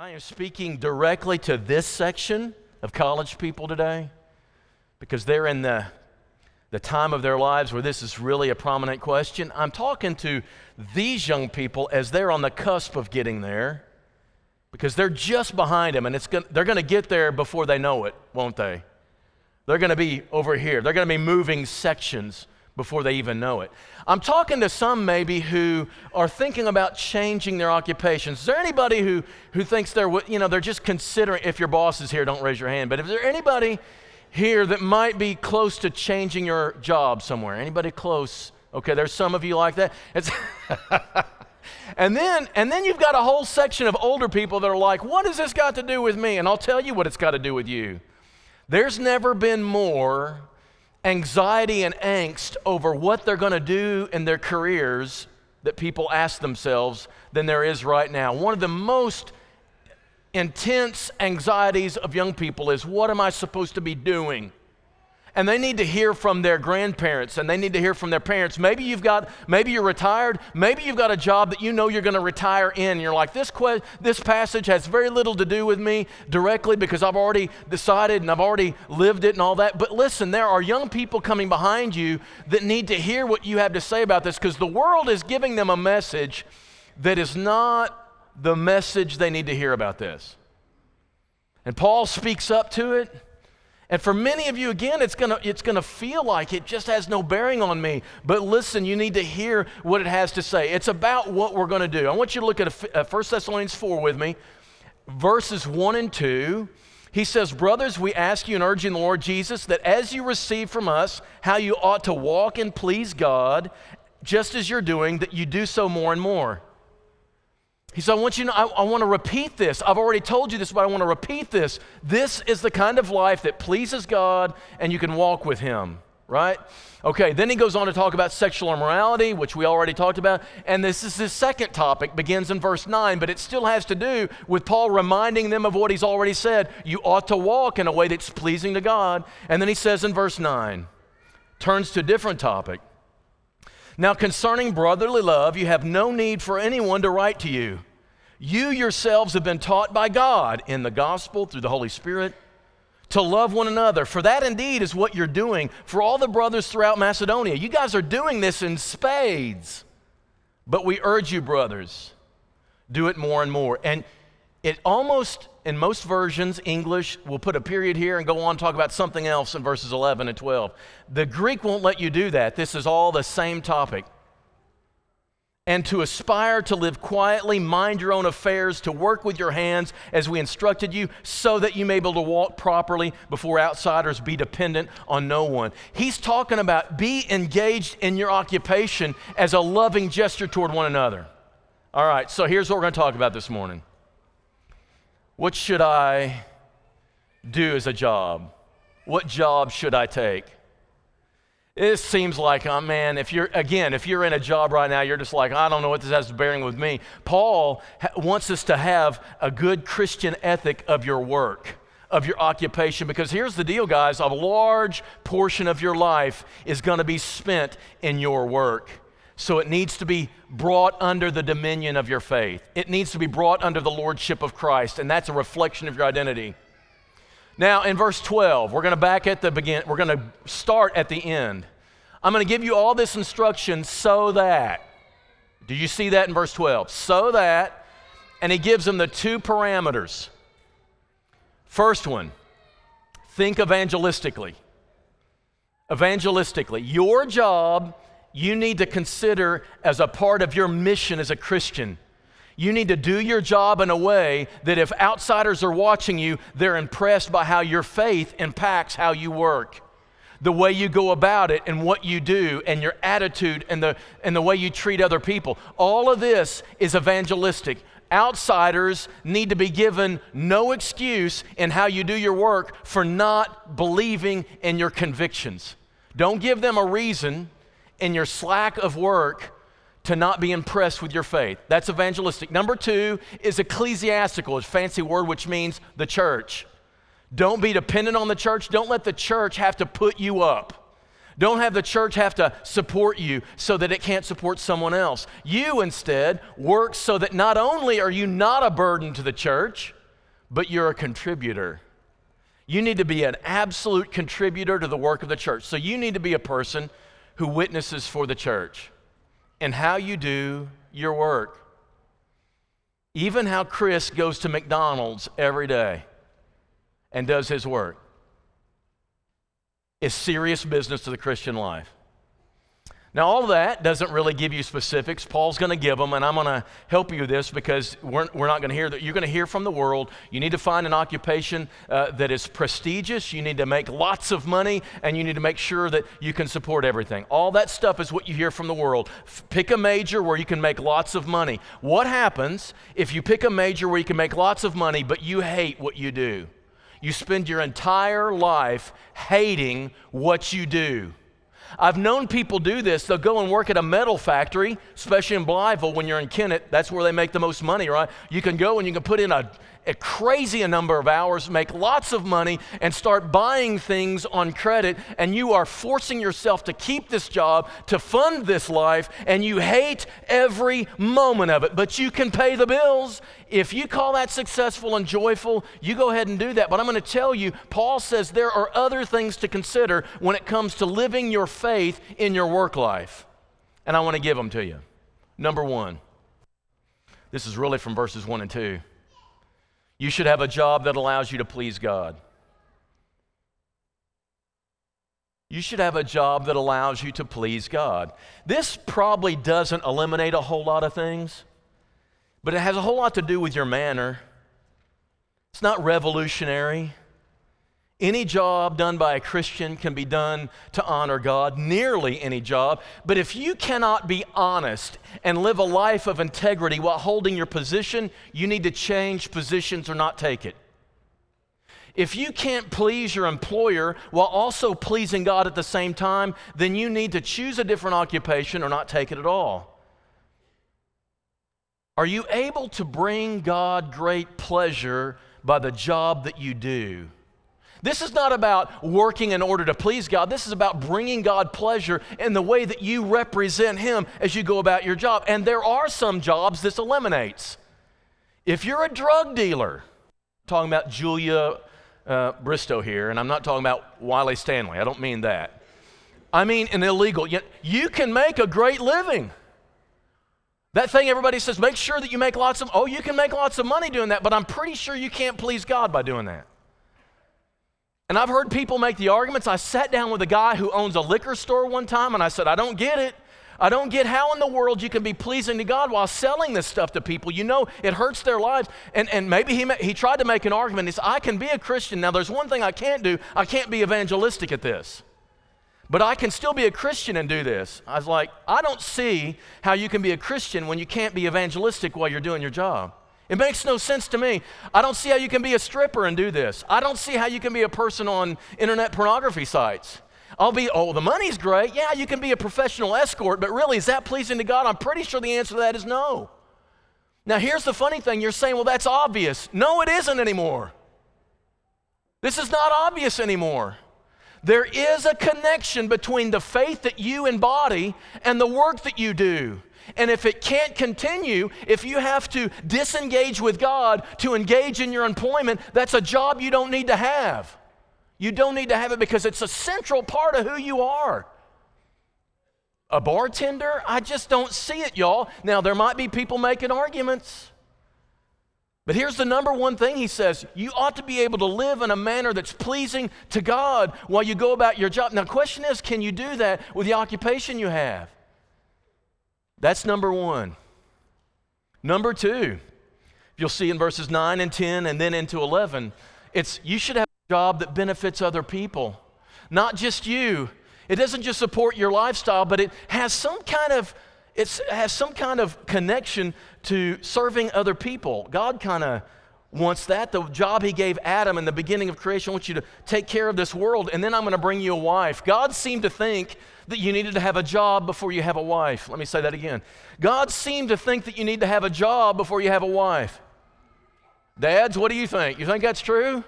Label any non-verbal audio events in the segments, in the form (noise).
I am speaking directly to this section of college people today because they're in the, the time of their lives where this is really a prominent question. I'm talking to these young people as they're on the cusp of getting there because they're just behind them and it's gonna, they're going to get there before they know it, won't they? They're going to be over here. They're going to be moving sections before they even know it. I'm talking to some maybe who are thinking about changing their occupations. Is there anybody who, who thinks they're, you know, they're just considering, if your boss is here, don't raise your hand, but is there anybody here that might be close to changing your job somewhere? Anybody close? Okay, there's some of you like that. (laughs) and then and then you've got a whole section of older people that are like, "What has this got to do with me?" And I'll tell you what it's got to do with you. There's never been more anxiety and angst over what they're going to do in their careers that people ask themselves than there is right now. One of the most intense anxieties of young people is what am I supposed to be doing? And they need to hear from their grandparents and they need to hear from their parents. Maybe you've got, maybe you're retired, maybe you've got a job that you know you're going to retire in. You're like, this, que- this passage has very little to do with me directly because I've already decided and I've already lived it and all that. But listen, there are young people coming behind you that need to hear what you have to say about this because the world is giving them a message that is not the message they need to hear about this. And Paul speaks up to it. And for many of you, again, it's gonna, it's gonna feel like it just has no bearing on me. But listen, you need to hear what it has to say. It's about what we're gonna do. I want you to look at 1 uh, Thessalonians 4 with me, verses 1 and 2. He says, Brothers, we ask you and urge you in the Lord Jesus that as you receive from us how you ought to walk and please God, just as you're doing, that you do so more and more. He said, I want you to I, I want to repeat this. I've already told you this, but I want to repeat this. This is the kind of life that pleases God and you can walk with Him, right? Okay, then he goes on to talk about sexual immorality, which we already talked about. And this is his second topic, begins in verse 9, but it still has to do with Paul reminding them of what he's already said. You ought to walk in a way that's pleasing to God. And then he says in verse 9, turns to a different topic. Now, concerning brotherly love, you have no need for anyone to write to you. You yourselves have been taught by God in the gospel through the Holy Spirit to love one another. For that indeed is what you're doing for all the brothers throughout Macedonia. You guys are doing this in spades. But we urge you, brothers, do it more and more. And it almost, in most versions, English will put a period here and go on talk about something else in verses 11 and 12. The Greek won't let you do that. This is all the same topic. And to aspire to live quietly, mind your own affairs, to work with your hands as we instructed you, so that you may be able to walk properly before outsiders, be dependent on no one. He's talking about be engaged in your occupation as a loving gesture toward one another. All right, so here's what we're going to talk about this morning. What should I do as a job? What job should I take? It seems like, oh man, if you're, again, if you're in a job right now, you're just like, I don't know what this has to bearing with me. Paul wants us to have a good Christian ethic of your work, of your occupation, because here's the deal, guys a large portion of your life is going to be spent in your work. So it needs to be brought under the dominion of your faith. It needs to be brought under the lordship of Christ, and that's a reflection of your identity. Now, in verse 12, we're going to back at the begin, we're going to start at the end. I'm going to give you all this instruction so that. Do you see that in verse 12? So that, and he gives them the two parameters. First one, think evangelistically. Evangelistically. Your job you need to consider as a part of your mission as a Christian. You need to do your job in a way that if outsiders are watching you, they're impressed by how your faith impacts how you work. The way you go about it and what you do and your attitude and the, and the way you treat other people. All of this is evangelistic. Outsiders need to be given no excuse in how you do your work for not believing in your convictions. Don't give them a reason in your slack of work to not be impressed with your faith. That's evangelistic. Number two is ecclesiastical, a fancy word which means the church. Don't be dependent on the church. Don't let the church have to put you up. Don't have the church have to support you so that it can't support someone else. You instead work so that not only are you not a burden to the church, but you're a contributor. You need to be an absolute contributor to the work of the church. So you need to be a person who witnesses for the church and how you do your work. Even how Chris goes to McDonald's every day and does his work is serious business to the Christian life. Now, all that doesn't really give you specifics. Paul's going to give them, and I'm going to help you with this because we're, we're not going to hear that. You're going to hear from the world. You need to find an occupation uh, that is prestigious. You need to make lots of money, and you need to make sure that you can support everything. All that stuff is what you hear from the world. F- pick a major where you can make lots of money. What happens if you pick a major where you can make lots of money, but you hate what you do? You spend your entire life hating what you do. I've known people do this. They'll go and work at a metal factory, especially in Blytheville when you're in Kennett. That's where they make the most money, right? You can go and you can put in a, a crazy number of hours, make lots of money, and start buying things on credit. And you are forcing yourself to keep this job, to fund this life, and you hate every moment of it. But you can pay the bills. If you call that successful and joyful, you go ahead and do that. But I'm going to tell you, Paul says there are other things to consider when it comes to living your faith in your work life. And I want to give them to you. Number one, this is really from verses one and two. You should have a job that allows you to please God. You should have a job that allows you to please God. This probably doesn't eliminate a whole lot of things, but it has a whole lot to do with your manner. It's not revolutionary. Any job done by a Christian can be done to honor God, nearly any job. But if you cannot be honest and live a life of integrity while holding your position, you need to change positions or not take it. If you can't please your employer while also pleasing God at the same time, then you need to choose a different occupation or not take it at all. Are you able to bring God great pleasure by the job that you do? This is not about working in order to please God. This is about bringing God pleasure in the way that you represent Him as you go about your job. And there are some jobs this eliminates. If you're a drug dealer, talking about Julia uh, Bristow here, and I'm not talking about Wiley Stanley, I don't mean that. I mean an illegal. Yet you can make a great living. That thing everybody says, make sure that you make lots of, oh, you can make lots of money doing that, but I'm pretty sure you can't please God by doing that. And I've heard people make the arguments. I sat down with a guy who owns a liquor store one time and I said, I don't get it. I don't get how in the world you can be pleasing to God while selling this stuff to people. You know, it hurts their lives. And, and maybe he, he tried to make an argument. He said, I can be a Christian. Now, there's one thing I can't do I can't be evangelistic at this. But I can still be a Christian and do this. I was like, I don't see how you can be a Christian when you can't be evangelistic while you're doing your job. It makes no sense to me. I don't see how you can be a stripper and do this. I don't see how you can be a person on internet pornography sites. I'll be, oh, the money's great. Yeah, you can be a professional escort, but really, is that pleasing to God? I'm pretty sure the answer to that is no. Now, here's the funny thing you're saying, well, that's obvious. No, it isn't anymore. This is not obvious anymore. There is a connection between the faith that you embody and the work that you do. And if it can't continue, if you have to disengage with God to engage in your employment, that's a job you don't need to have. You don't need to have it because it's a central part of who you are. A bartender? I just don't see it, y'all. Now, there might be people making arguments. But here's the number one thing he says you ought to be able to live in a manner that's pleasing to God while you go about your job. Now, the question is can you do that with the occupation you have? That's number one. Number two, you'll see in verses 9 and 10 and then into 11, it's you should have a job that benefits other people, not just you. It doesn't just support your lifestyle, but it has some kind of it has some kind of connection to serving other people. God kind of wants that. The job he gave Adam in the beginning of creation I want you to take care of this world, and then I'm going to bring you a wife. God seemed to think that you needed to have a job before you have a wife. Let me say that again. God seemed to think that you need to have a job before you have a wife. Dads, what do you think? You think that's true?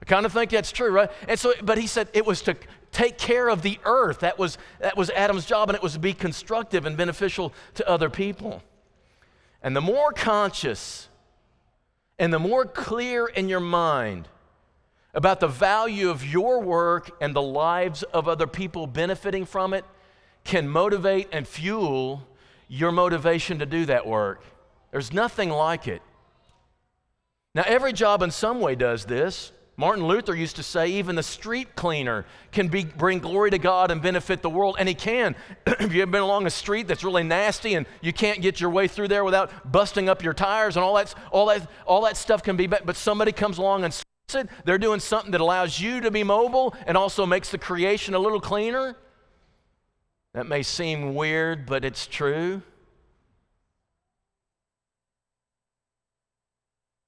I kind of think that's true, right? And so, but he said it was to take care of the earth. That was, that was Adam's job, and it was to be constructive and beneficial to other people. And the more conscious and the more clear in your mind about the value of your work and the lives of other people benefiting from it can motivate and fuel your motivation to do that work. There's nothing like it. Now, every job in some way does this. Martin Luther used to say even the street cleaner can be, bring glory to God and benefit the world, and he can. (clears throat) if you've been along a street that's really nasty and you can't get your way through there without busting up your tires and all that, all that, all that stuff can be, but somebody comes along and it, they're doing something that allows you to be mobile and also makes the creation a little cleaner. That may seem weird, but it's true.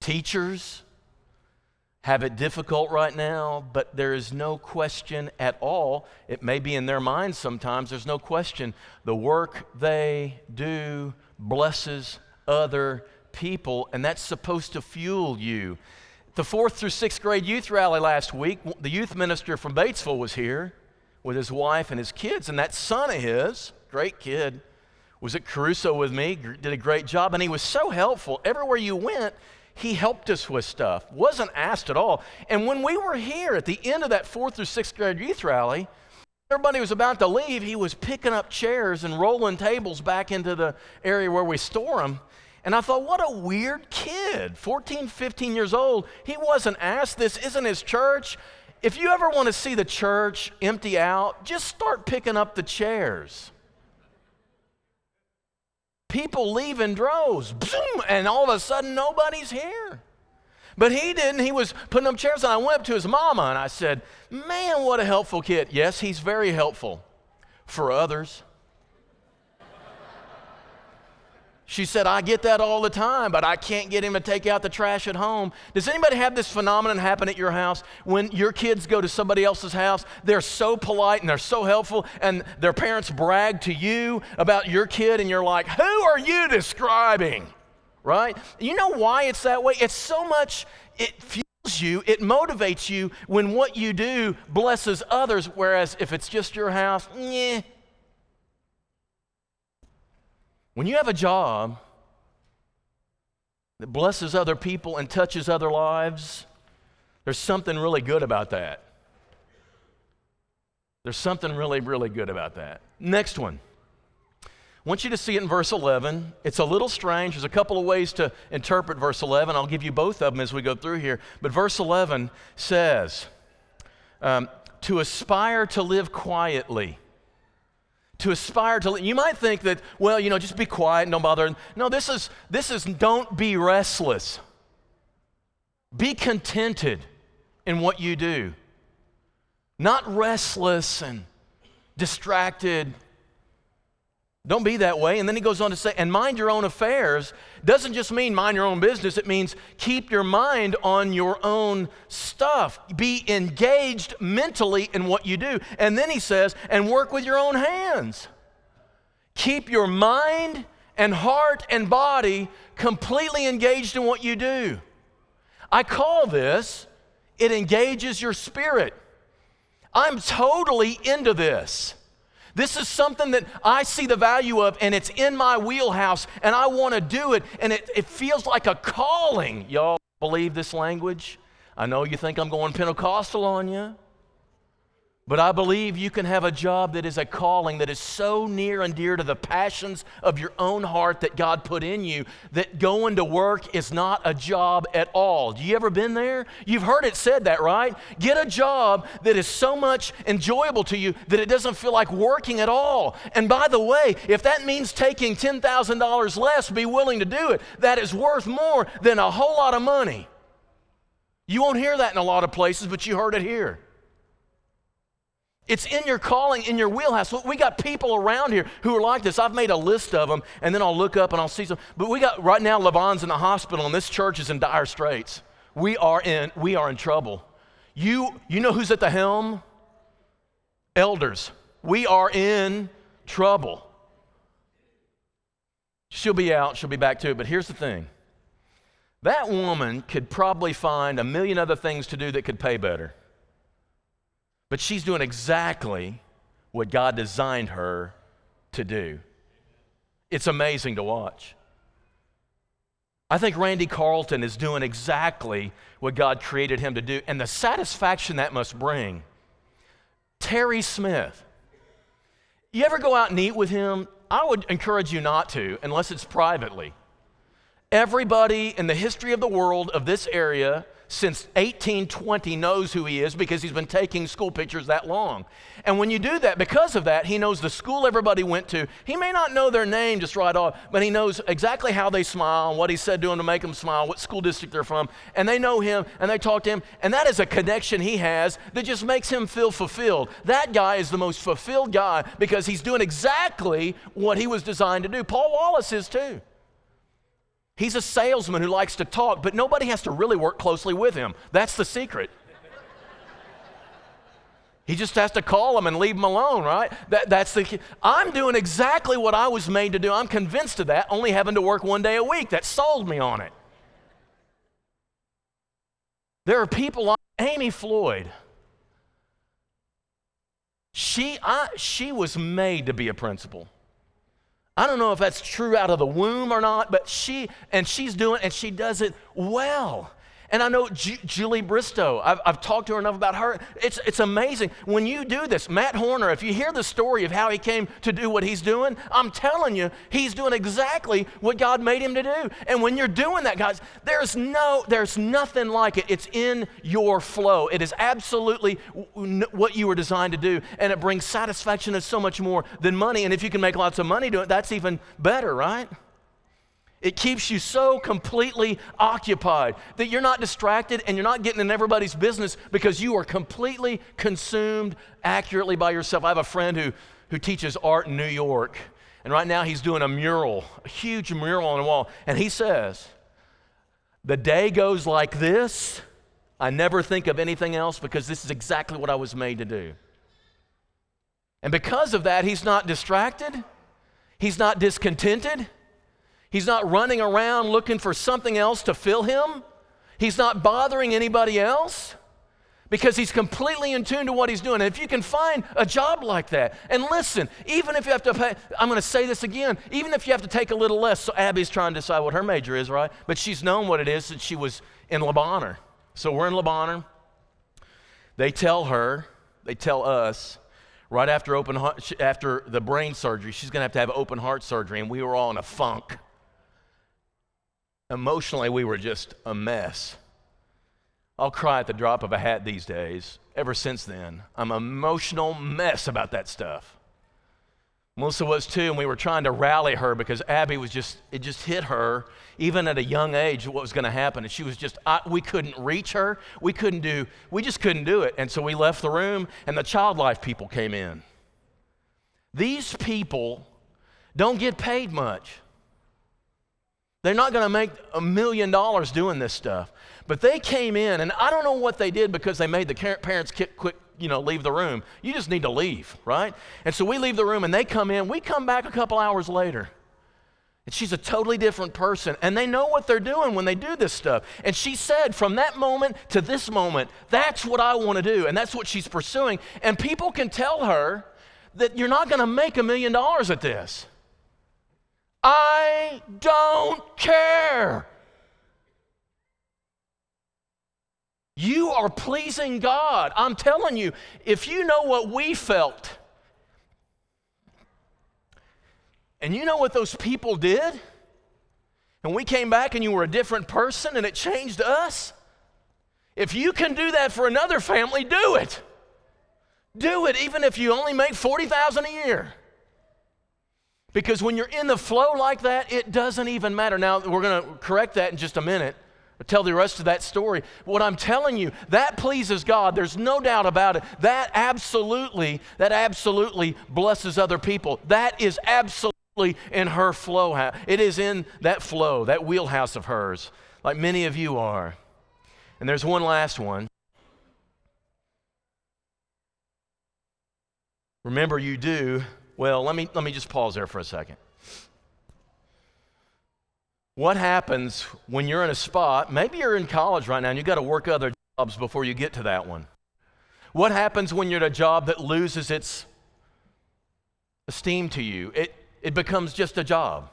Teachers, have it difficult right now, but there is no question at all. It may be in their minds sometimes, there's no question. The work they do blesses other people, and that's supposed to fuel you. The fourth through sixth grade youth rally last week, the youth minister from Batesville was here with his wife and his kids, and that son of his, great kid, was at Caruso with me, did a great job, and he was so helpful. Everywhere you went, he helped us with stuff, wasn't asked at all. And when we were here at the end of that fourth through sixth grade youth rally, everybody was about to leave, he was picking up chairs and rolling tables back into the area where we store them. And I thought, what a weird kid, 14, 15 years old. He wasn't asked. This isn't his church. If you ever want to see the church empty out, just start picking up the chairs people leave in droves, boom, and all of a sudden nobody's here. But he didn't. He was putting up chairs, and I went up to his mama and I said, Man, what a helpful kid. Yes, he's very helpful for others. She said, I get that all the time, but I can't get him to take out the trash at home. Does anybody have this phenomenon happen at your house? When your kids go to somebody else's house, they're so polite and they're so helpful, and their parents brag to you about your kid, and you're like, Who are you describing? Right? You know why it's that way? It's so much, it fuels you, it motivates you when what you do blesses others, whereas if it's just your house, yeah when you have a job that blesses other people and touches other lives, there's something really good about that. There's something really, really good about that. Next one. I want you to see it in verse 11. It's a little strange. There's a couple of ways to interpret verse 11. I'll give you both of them as we go through here. But verse 11 says, um, to aspire to live quietly to aspire to you might think that well you know just be quiet and don't bother. No this is this is don't be restless. Be contented in what you do. Not restless and distracted don't be that way. And then he goes on to say, and mind your own affairs doesn't just mean mind your own business, it means keep your mind on your own stuff. Be engaged mentally in what you do. And then he says, and work with your own hands. Keep your mind and heart and body completely engaged in what you do. I call this, it engages your spirit. I'm totally into this. This is something that I see the value of, and it's in my wheelhouse, and I want to do it, and it, it feels like a calling. Y'all believe this language? I know you think I'm going Pentecostal on you. But I believe you can have a job that is a calling that is so near and dear to the passions of your own heart that God put in you that going to work is not a job at all. Do you ever been there? You've heard it said that, right? Get a job that is so much enjoyable to you that it doesn't feel like working at all. And by the way, if that means taking $10,000 less, be willing to do it. That is worth more than a whole lot of money. You won't hear that in a lot of places, but you heard it here. It's in your calling, in your wheelhouse. We got people around here who are like this. I've made a list of them, and then I'll look up and I'll see some. But we got right now, Levon's in the hospital, and this church is in dire straits. We are in, we are in trouble. You, you know who's at the helm? Elders. We are in trouble. She'll be out, she'll be back to it. But here's the thing that woman could probably find a million other things to do that could pay better. But she's doing exactly what God designed her to do. It's amazing to watch. I think Randy Carlton is doing exactly what God created him to do, and the satisfaction that must bring. Terry Smith. You ever go out and eat with him? I would encourage you not to, unless it's privately. Everybody in the history of the world of this area since 1820 knows who he is because he's been taking school pictures that long. And when you do that, because of that, he knows the school everybody went to. He may not know their name just right off, but he knows exactly how they smile and what he said to them to make them smile, what school district they're from. And they know him and they talk to him. And that is a connection he has that just makes him feel fulfilled. That guy is the most fulfilled guy because he's doing exactly what he was designed to do. Paul Wallace is too. He's a salesman who likes to talk, but nobody has to really work closely with him. That's the secret. He just has to call them and leave them alone, right? That, that's the. I'm doing exactly what I was made to do. I'm convinced of that. Only having to work one day a week that sold me on it. There are people like Amy Floyd. She, I, she was made to be a principal. I don't know if that's true out of the womb or not, but she, and she's doing, and she does it well. And I know Ju- Julie Bristow, I've, I've, talked to her enough about her. It's, it's amazing. When you do this, Matt Horner, if you hear the story of how he came to do what he's doing, I'm telling you, he's doing exactly what God made him to do. And when you're doing that, guys, there's no, there's nothing like it. It's in your flow. It is absolutely what you were designed to do. And it brings satisfaction as so much more than money. And if you can make lots of money doing it, that's even better, right? It keeps you so completely occupied that you're not distracted and you're not getting in everybody's business because you are completely consumed accurately by yourself. I have a friend who, who teaches art in New York, and right now he's doing a mural, a huge mural on a wall. And he says, The day goes like this. I never think of anything else because this is exactly what I was made to do. And because of that, he's not distracted, he's not discontented. He's not running around looking for something else to fill him. He's not bothering anybody else because he's completely in tune to what he's doing. And if you can find a job like that, and listen, even if you have to pay, I'm going to say this again, even if you have to take a little less, so Abby's trying to decide what her major is, right? But she's known what it is since she was in Le Bonheur. So we're in Le Bonheur. They tell her, they tell us, right after open after the brain surgery, she's going to have to have open heart surgery, and we were all in a funk. Emotionally, we were just a mess. I'll cry at the drop of a hat these days. Ever since then, I'm an emotional mess about that stuff. Melissa was too, and we were trying to rally her because Abby was just, it just hit her, even at a young age, what was going to happen. And she was just, I, we couldn't reach her. We couldn't do, we just couldn't do it. And so we left the room, and the child life people came in. These people don't get paid much. They're not going to make a million dollars doing this stuff. But they came in, and I don't know what they did because they made the parents quick, you know, leave the room. You just need to leave, right? And so we leave the room, and they come in. We come back a couple hours later. And she's a totally different person. And they know what they're doing when they do this stuff. And she said, from that moment to this moment, that's what I want to do. And that's what she's pursuing. And people can tell her that you're not going to make a million dollars at this. I don't care. You are pleasing God. I'm telling you, if you know what we felt, and you know what those people did, and we came back and you were a different person and it changed us, if you can do that for another family, do it. Do it, even if you only make 40,000 a year. Because when you're in the flow like that, it doesn't even matter. Now, we're going to correct that in just a minute. I'll tell the rest of that story. What I'm telling you, that pleases God. There's no doubt about it. That absolutely, that absolutely blesses other people. That is absolutely in her flow. It is in that flow, that wheelhouse of hers, like many of you are. And there's one last one. Remember, you do well, let me, let me just pause there for a second. What happens when you're in a spot, maybe you're in college right now and you've got to work other jobs before you get to that one. What happens when you're at a job that loses its esteem to you? It, it becomes just a job.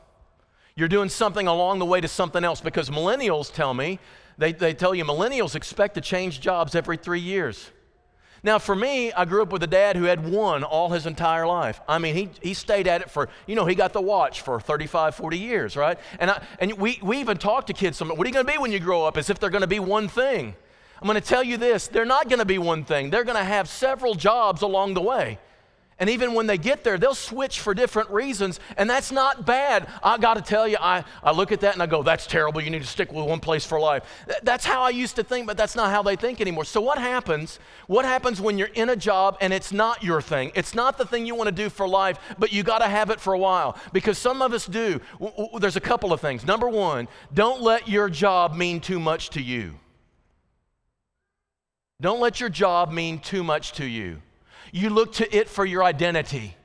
You're doing something along the way to something else because millennials tell me, they, they tell you millennials expect to change jobs every three years. Now, for me, I grew up with a dad who had one all his entire life. I mean, he, he stayed at it for, you know, he got the watch for 35, 40 years, right? And, I, and we, we even talk to kids, what are you going to be when you grow up? As if they're going to be one thing. I'm going to tell you this they're not going to be one thing, they're going to have several jobs along the way. And even when they get there, they'll switch for different reasons, and that's not bad. I got to tell you, I, I look at that and I go, that's terrible. You need to stick with one place for life. That's how I used to think, but that's not how they think anymore. So, what happens? What happens when you're in a job and it's not your thing? It's not the thing you want to do for life, but you got to have it for a while. Because some of us do. There's a couple of things. Number one, don't let your job mean too much to you. Don't let your job mean too much to you. You look to it for your identity.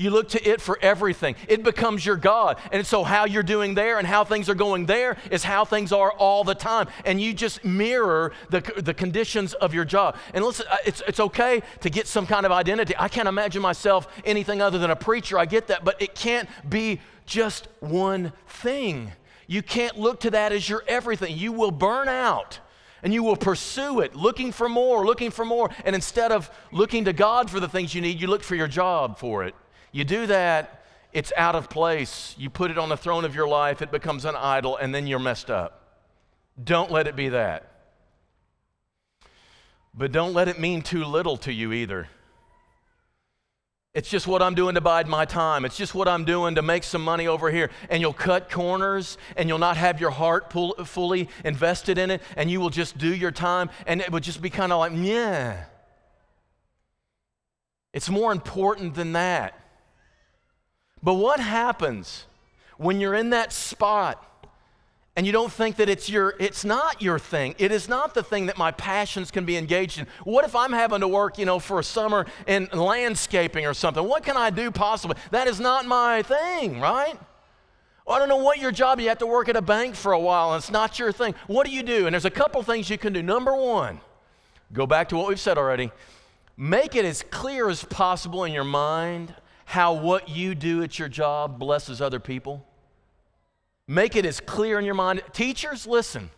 You look to it for everything. It becomes your God. And so, how you're doing there and how things are going there is how things are all the time. And you just mirror the, the conditions of your job. And listen, uh, it's, it's okay to get some kind of identity. I can't imagine myself anything other than a preacher. I get that. But it can't be just one thing. You can't look to that as your everything. You will burn out and you will pursue it, looking for more, looking for more. And instead of looking to God for the things you need, you look for your job for it. You do that, it's out of place. You put it on the throne of your life, it becomes an idol, and then you're messed up. Don't let it be that. But don't let it mean too little to you either. It's just what I'm doing to bide my time. It's just what I'm doing to make some money over here. And you'll cut corners and you'll not have your heart pull, fully invested in it and you will just do your time and it would just be kind of like, yeah. It's more important than that. But what happens when you're in that spot and you don't think that it's your it's not your thing it is not the thing that my passions can be engaged in what if i'm having to work you know for a summer in landscaping or something what can i do possibly that is not my thing right well, I don't know what your job you have to work at a bank for a while and it's not your thing. What do you do? And there's a couple things you can do. Number 1, go back to what we've said already. Make it as clear as possible in your mind how what you do at your job blesses other people. Make it as clear in your mind. Teachers, listen.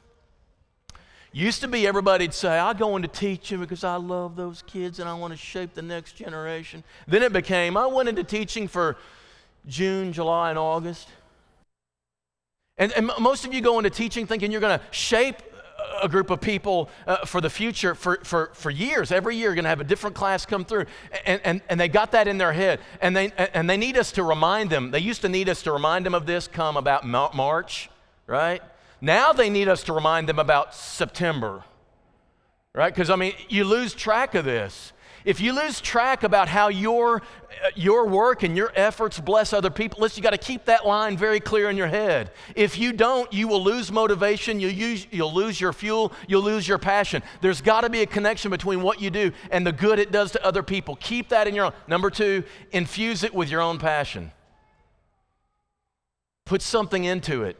Used to be everybody'd say, I go into teaching because I love those kids and I want to shape the next generation. Then it became, I went into teaching for June, July, and August. And, and most of you go into teaching thinking you're going to shape a group of people uh, for the future for, for, for years. Every year, you're going to have a different class come through. And, and, and they got that in their head. And they, and they need us to remind them. They used to need us to remind them of this come about March, right? Now they need us to remind them about September, right? Because, I mean, you lose track of this. If you lose track about how your, uh, your work and your efforts bless other people, listen, you got to keep that line very clear in your head. If you don't, you will lose motivation, you'll, use, you'll lose your fuel, you'll lose your passion. There's got to be a connection between what you do and the good it does to other people. Keep that in your own. Number two, infuse it with your own passion. Put something into it.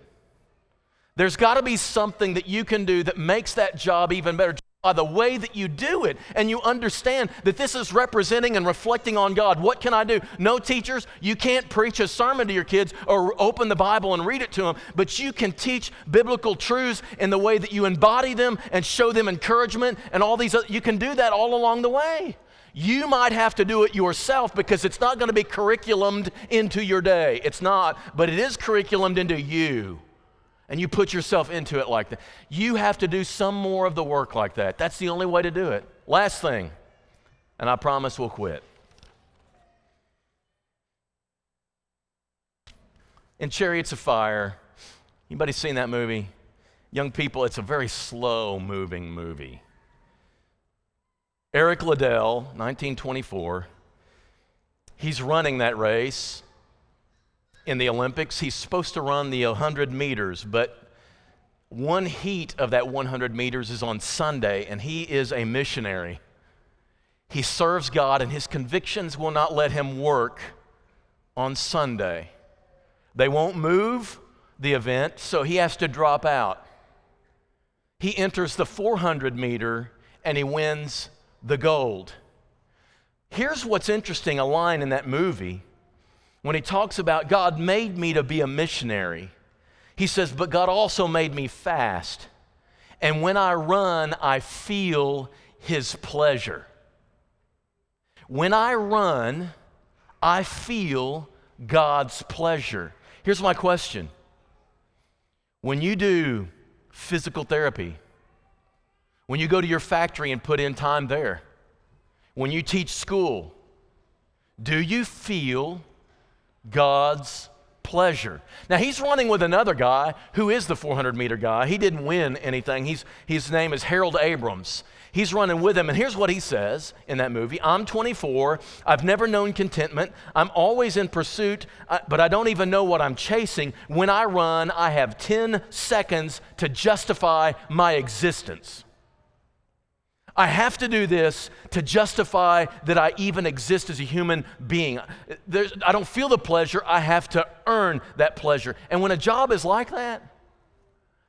There's got to be something that you can do that makes that job even better by the way that you do it and you understand that this is representing and reflecting on God. What can I do? No, teachers, you can't preach a sermon to your kids or open the Bible and read it to them, but you can teach biblical truths in the way that you embody them and show them encouragement and all these other, you can do that all along the way. You might have to do it yourself because it's not going to be curriculumed into your day. It's not, but it is curriculumed into you and you put yourself into it like that. You have to do some more of the work like that. That's the only way to do it. Last thing, and I promise we'll quit. In Chariots of Fire, anybody seen that movie? Young people, it's a very slow moving movie. Eric Liddell, 1924, he's running that race in the Olympics. He's supposed to run the 100 meters, but one heat of that 100 meters is on Sunday, and he is a missionary. He serves God, and his convictions will not let him work on Sunday. They won't move the event, so he has to drop out. He enters the 400 meter and he wins the gold. Here's what's interesting a line in that movie when he talks about God made me to be a missionary. He says, But God also made me fast. And when I run, I feel his pleasure. When I run, I feel God's pleasure. Here's my question When you do physical therapy, when you go to your factory and put in time there, when you teach school, do you feel God's pleasure. Now he's running with another guy who is the 400 meter guy. He didn't win anything. He's, his name is Harold Abrams. He's running with him, and here's what he says in that movie I'm 24. I've never known contentment. I'm always in pursuit, uh, but I don't even know what I'm chasing. When I run, I have 10 seconds to justify my existence. I have to do this to justify that I even exist as a human being. There's, I don't feel the pleasure, I have to earn that pleasure. And when a job is like that,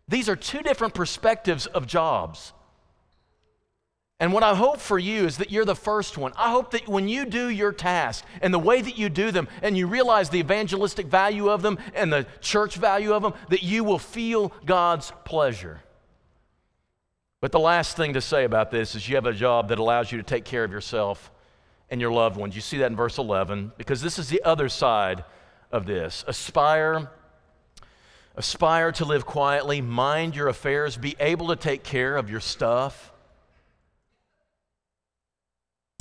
these are two different perspectives of jobs. And what I hope for you is that you're the first one. I hope that when you do your task and the way that you do them and you realize the evangelistic value of them and the church value of them, that you will feel God's pleasure. But the last thing to say about this is you have a job that allows you to take care of yourself and your loved ones. You see that in verse 11 because this is the other side of this. Aspire aspire to live quietly, mind your affairs, be able to take care of your stuff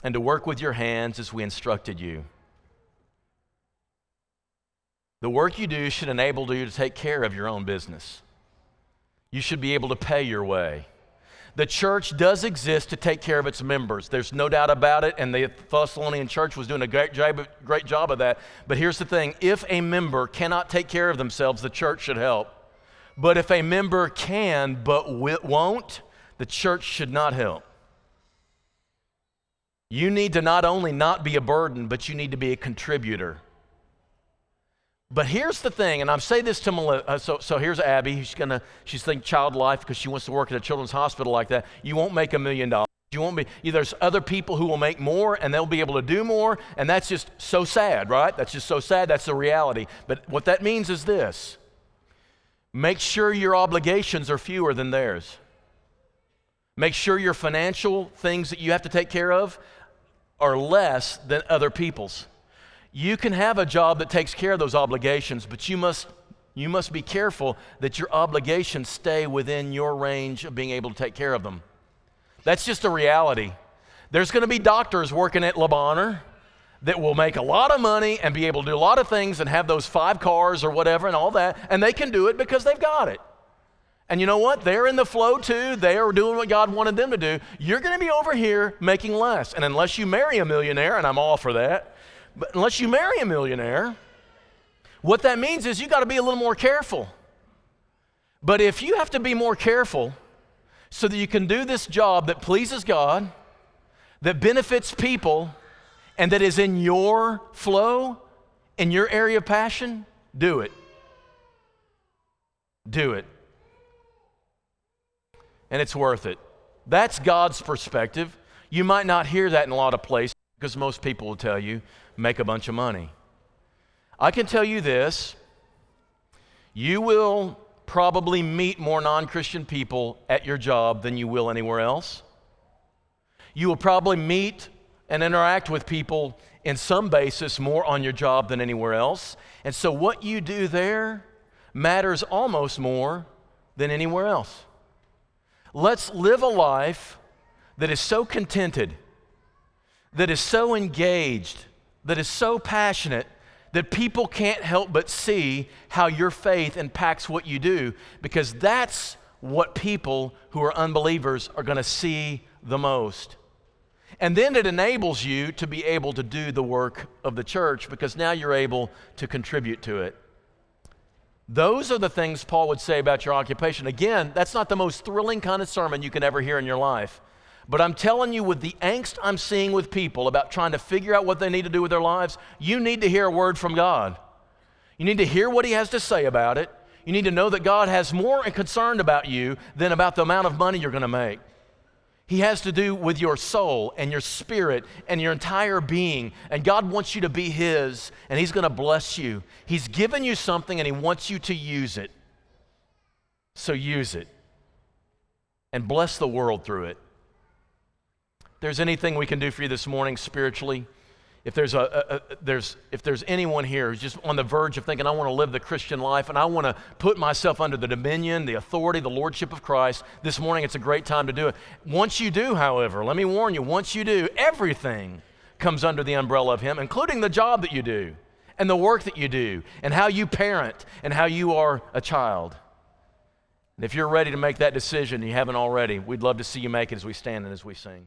and to work with your hands as we instructed you. The work you do should enable you to take care of your own business. You should be able to pay your way. The church does exist to take care of its members. There's no doubt about it, and the Thessalonian church was doing a great job, great job of that. But here's the thing if a member cannot take care of themselves, the church should help. But if a member can but won't, the church should not help. You need to not only not be a burden, but you need to be a contributor. But here's the thing, and I'm saying this to Melissa. Uh, so, so here's Abby. She's gonna she's thinking child life because she wants to work at a children's hospital like that. You won't make a million dollars. You won't be. There's other people who will make more, and they'll be able to do more, and that's just so sad, right? That's just so sad. That's the reality. But what that means is this: make sure your obligations are fewer than theirs. Make sure your financial things that you have to take care of are less than other people's. You can have a job that takes care of those obligations, but you must, you must be careful that your obligations stay within your range of being able to take care of them. That's just a reality. There's going to be doctors working at Le Bonheur that will make a lot of money and be able to do a lot of things and have those five cars or whatever and all that, and they can do it because they've got it. And you know what? They're in the flow too. They are doing what God wanted them to do. You're going to be over here making less. And unless you marry a millionaire, and I'm all for that, but unless you marry a millionaire, what that means is you got to be a little more careful. But if you have to be more careful so that you can do this job that pleases God, that benefits people, and that is in your flow, in your area of passion, do it. Do it. And it's worth it. That's God's perspective. You might not hear that in a lot of places because most people will tell you make a bunch of money. I can tell you this you will probably meet more non Christian people at your job than you will anywhere else. You will probably meet and interact with people in some basis more on your job than anywhere else. And so, what you do there matters almost more than anywhere else. Let's live a life that is so contented, that is so engaged, that is so passionate that people can't help but see how your faith impacts what you do because that's what people who are unbelievers are going to see the most. And then it enables you to be able to do the work of the church because now you're able to contribute to it. Those are the things Paul would say about your occupation. Again, that's not the most thrilling kind of sermon you can ever hear in your life. But I'm telling you, with the angst I'm seeing with people about trying to figure out what they need to do with their lives, you need to hear a word from God. You need to hear what He has to say about it. You need to know that God has more concerned about you than about the amount of money you're going to make. He has to do with your soul and your spirit and your entire being. And God wants you to be His, and He's going to bless you. He's given you something, and He wants you to use it. So use it and bless the world through it. There's anything we can do for you this morning spiritually, if there's, a, a, a, there's, if there's anyone here who's just on the verge of thinking, I want to live the Christian life and I want to put myself under the dominion, the authority, the lordship of Christ, this morning it's a great time to do it. Once you do, however, let me warn you, once you do, everything comes under the umbrella of Him, including the job that you do and the work that you do and how you parent and how you are a child. And if you're ready to make that decision, you haven't already, we'd love to see you make it as we stand and as we sing.